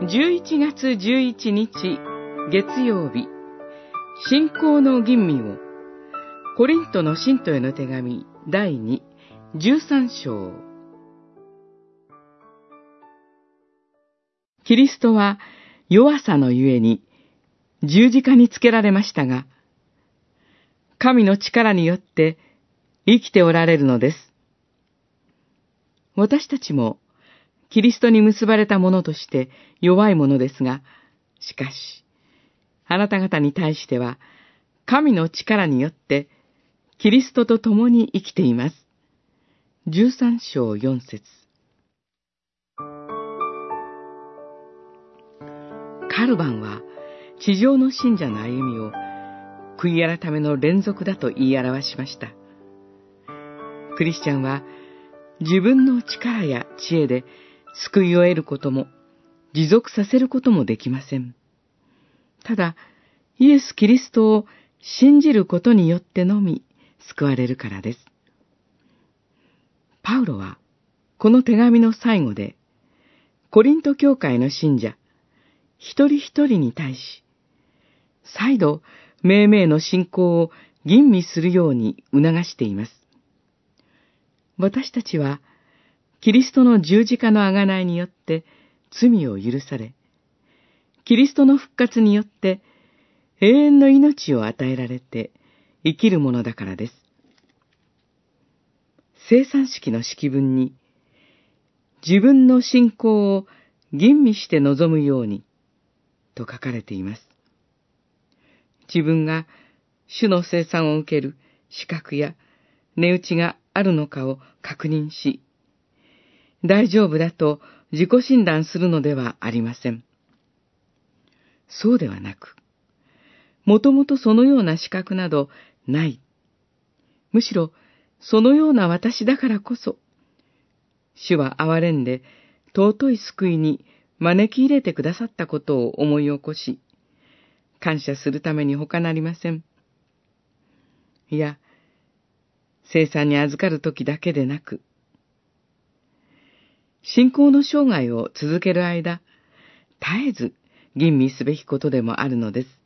11月11日月曜日。信仰の吟味を。コリントの信徒への手紙第2、13章。キリストは弱さのゆえに十字架につけられましたが、神の力によって生きておられるのです。私たちもキリストに結ばれたものとして弱いものですが、しかし、あなた方に対しては、神の力によって、キリストと共に生きています。十三章四節カルバンは、地上の信者の歩みを、悔い改めの連続だと言い表しました。クリスチャンは、自分の力や知恵で救いを得ることも、持続させることもできません。ただ、イエス・キリストを信じることによってのみ救われるからです。パウロは、この手紙の最後で、コリント教会の信者、一人一人に対し、再度、命名の信仰を吟味するように促しています。私たちは、キリストの十字架の贖いによって罪を許され、キリストの復活によって永遠の命を与えられて生きるものだからです。生産式の式文に、自分の信仰を吟味して臨むように、と書かれています。自分が主の生産を受ける資格や値打ちがあるのかを確認し、大丈夫だと自己診断するのではありません。そうではなく、もともとそのような資格などない。むしろ、そのような私だからこそ、主は憐れんで尊い救いに招き入れてくださったことを思い起こし、感謝するために他なりません。いや、生産に預かる時だけでなく、信仰の生涯を続ける間、絶えず吟味すべきことでもあるのです。